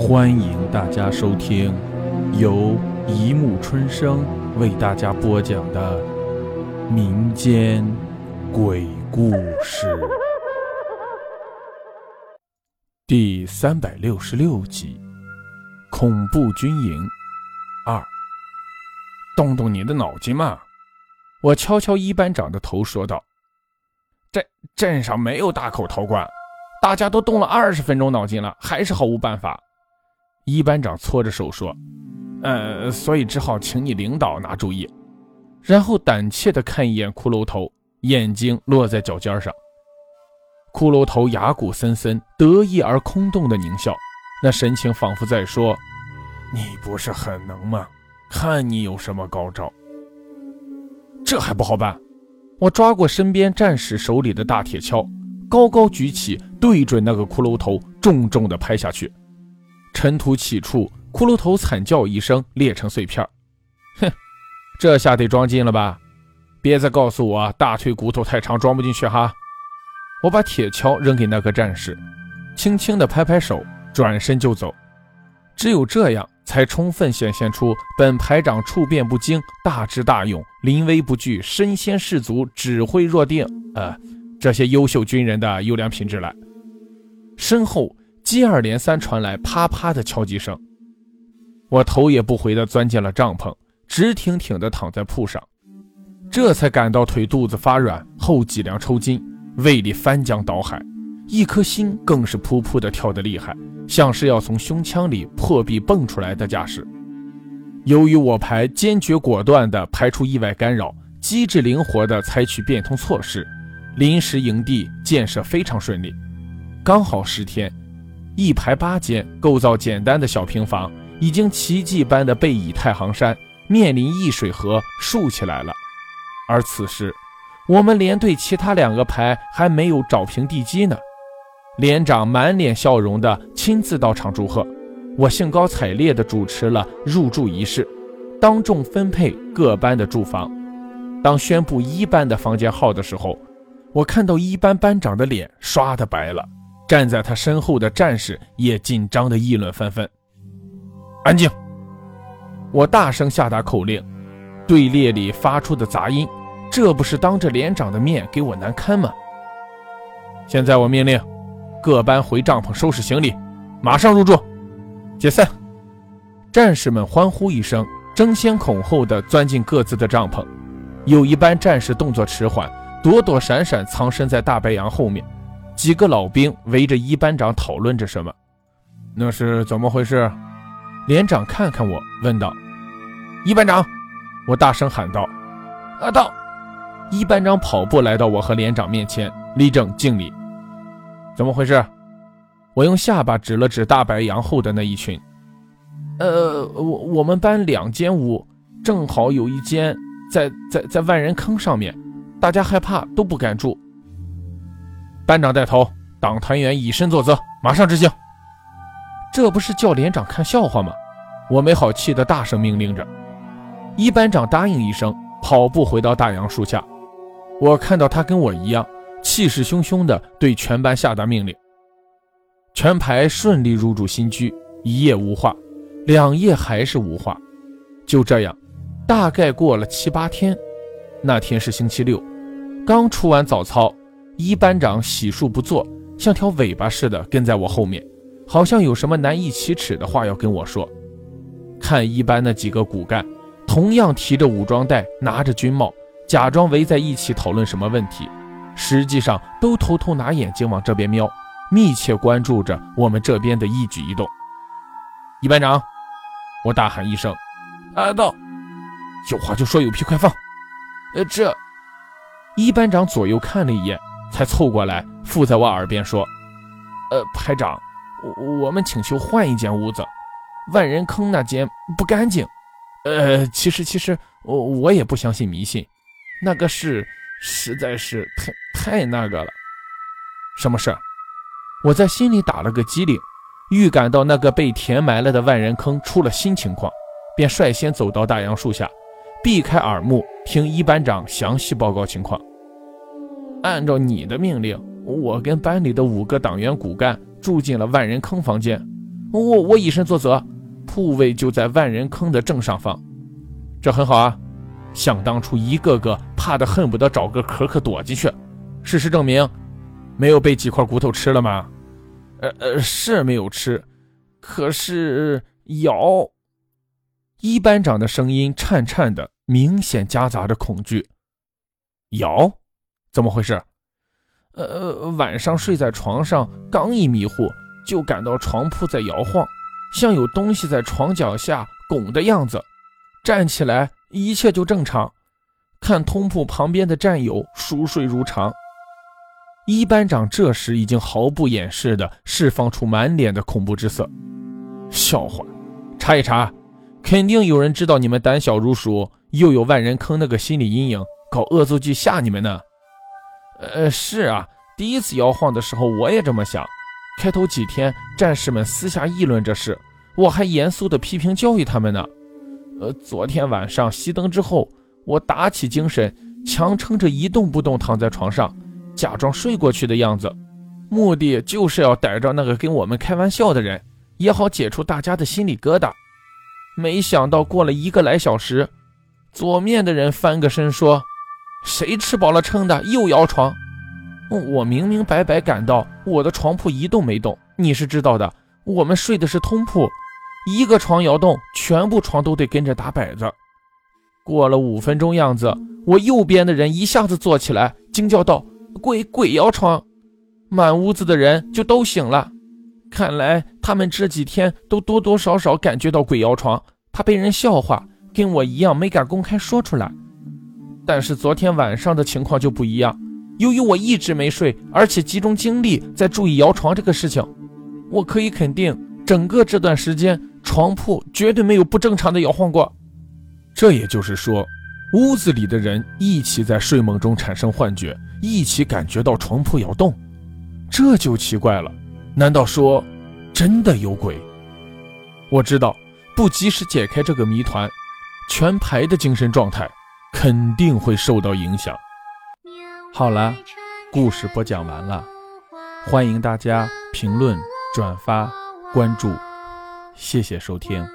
欢迎大家收听由一木春生为大家播讲的民间鬼故事第三百六十六集《恐怖军营二》。动动你的脑筋嘛！我敲敲一班长的头，说道：“镇镇上没有大口陶罐，大家都动了二十分钟脑筋了，还是毫无办法。”一班长搓着手说：“呃，所以只好请你领导拿主意。”然后胆怯地看一眼骷髅头，眼睛落在脚尖上。骷髅头牙骨森森，得意而空洞的狞笑，那神情仿佛在说：“你不是很能吗？看你有什么高招。”这还不好办！我抓过身边战士手里的大铁锹，高高举起，对准那个骷髅头，重重地拍下去。尘土起处，骷髅头惨叫一声，裂成碎片。哼，这下得装进了吧？别再告诉我大腿骨头太长装不进去哈！我把铁锹扔给那个战士，轻轻地拍拍手，转身就走。只有这样，才充分显现出本排长处变不惊、大智大勇、临危不惧、身先士卒、指挥若定，呃，这些优秀军人的优良品质来。身后。接二连三传来啪啪的敲击声，我头也不回地钻进了帐篷，直挺挺地躺在铺上，这才感到腿肚子发软，后脊梁抽筋，胃里翻江倒海，一颗心更是噗噗地跳得厉害，像是要从胸腔里破壁蹦出来的架势。由于我排坚决果断地排除意外干扰，机智灵活地采取变通措施，临时营地建设非常顺利，刚好十天。一排八间、构造简单的小平房，已经奇迹般的背倚太行山，面临易水河，竖起来了。而此时，我们连队其他两个排还没有找平地基呢。连长满脸笑容的亲自到场祝贺，我兴高采烈地主持了入住仪式，当众分配各班的住房。当宣布一班的房间号的时候，我看到一班班长的脸刷的白了。站在他身后的战士也紧张地议论纷纷。安静！我大声下达口令，队列里发出的杂音，这不是当着连长的面给我难堪吗？现在我命令各班回帐篷收拾行李，马上入住。解散！战士们欢呼一声，争先恐后地钻进各自的帐篷。有一班战士动作迟缓，躲躲闪闪，藏身在大白杨后面。几个老兵围着一班长讨论着什么，那是怎么回事？连长看看我，问道：“一班长！”我大声喊道：“啊，到！”一班长跑步来到我和连长面前，立正敬礼。怎么回事？我用下巴指了指大白杨后的那一群。呃，我我们班两间屋，正好有一间在在在万人坑上面，大家害怕都不敢住。班长带头，党团员以身作则，马上执行。这不是叫连长看笑话吗？我没好气的大声命令着。一班长答应一声，跑步回到大杨树下。我看到他跟我一样，气势汹汹地对全班下达命令。全排顺利入住新居，一夜无话，两夜还是无话。就这样，大概过了七八天。那天是星期六，刚出完早操。一班长洗漱不做，像条尾巴似的跟在我后面，好像有什么难以启齿的话要跟我说。看一班那几个骨干，同样提着武装带，拿着军帽，假装围在一起讨论什么问题，实际上都偷偷拿眼睛往这边瞄，密切关注着我们这边的一举一动。一班长，我大喊一声：“啊，到！有话就说，有屁快放。”呃，这一班长左右看了一眼。才凑过来，附在我耳边说：“呃，排长，我我们请求换一间屋子，万人坑那间不干净。呃，其实其实我我也不相信迷信，那个事实在是太太那个了。什么事？我在心里打了个激灵，预感到那个被填埋了的万人坑出了新情况，便率先走到大杨树下，避开耳目，听一班长详细报告情况。”按照你的命令，我跟班里的五个党员骨干住进了万人坑房间。我我以身作则，铺位就在万人坑的正上方，这很好啊。想当初一个个怕的恨不得找个壳壳躲进去，事实证明，没有被几块骨头吃了吗？呃呃，是没有吃，可是咬。一班长的声音颤颤的，明显夹杂着恐惧。咬？怎么回事？呃，晚上睡在床上，刚一迷糊，就感到床铺在摇晃，像有东西在床脚下拱的样子。站起来，一切就正常。看通铺旁边的战友熟睡如常。一班长这时已经毫不掩饰地释放出满脸的恐怖之色。笑话，查一查，肯定有人知道你们胆小如鼠，又有万人坑那个心理阴影，搞恶作剧吓你们呢。呃，是啊，第一次摇晃的时候我也这么想。开头几天，战士们私下议论这事，我还严肃地批评教育他们呢。呃，昨天晚上熄灯之后，我打起精神，强撑着一动不动躺在床上，假装睡过去的样子，目的就是要逮着那个跟我们开玩笑的人，也好解除大家的心理疙瘩。没想到过了一个来小时，左面的人翻个身说。谁吃饱了撑的又摇床？我明明白白感到我的床铺一动没动。你是知道的，我们睡的是通铺，一个床摇动，全部床都得跟着打摆子。过了五分钟样子，我右边的人一下子坐起来，惊叫道：“鬼鬼摇床！”满屋子的人就都醒了。看来他们这几天都多多少少感觉到鬼摇床，怕被人笑话，跟我一样没敢公开说出来。但是昨天晚上的情况就不一样，由于我一直没睡，而且集中精力在注意摇床这个事情，我可以肯定，整个这段时间床铺绝对没有不正常的摇晃过。这也就是说，屋子里的人一起在睡梦中产生幻觉，一起感觉到床铺摇动，这就奇怪了。难道说真的有鬼？我知道，不及时解开这个谜团，全排的精神状态。肯定会受到影响。好了，故事播讲完了，欢迎大家评论、转发、关注，谢谢收听。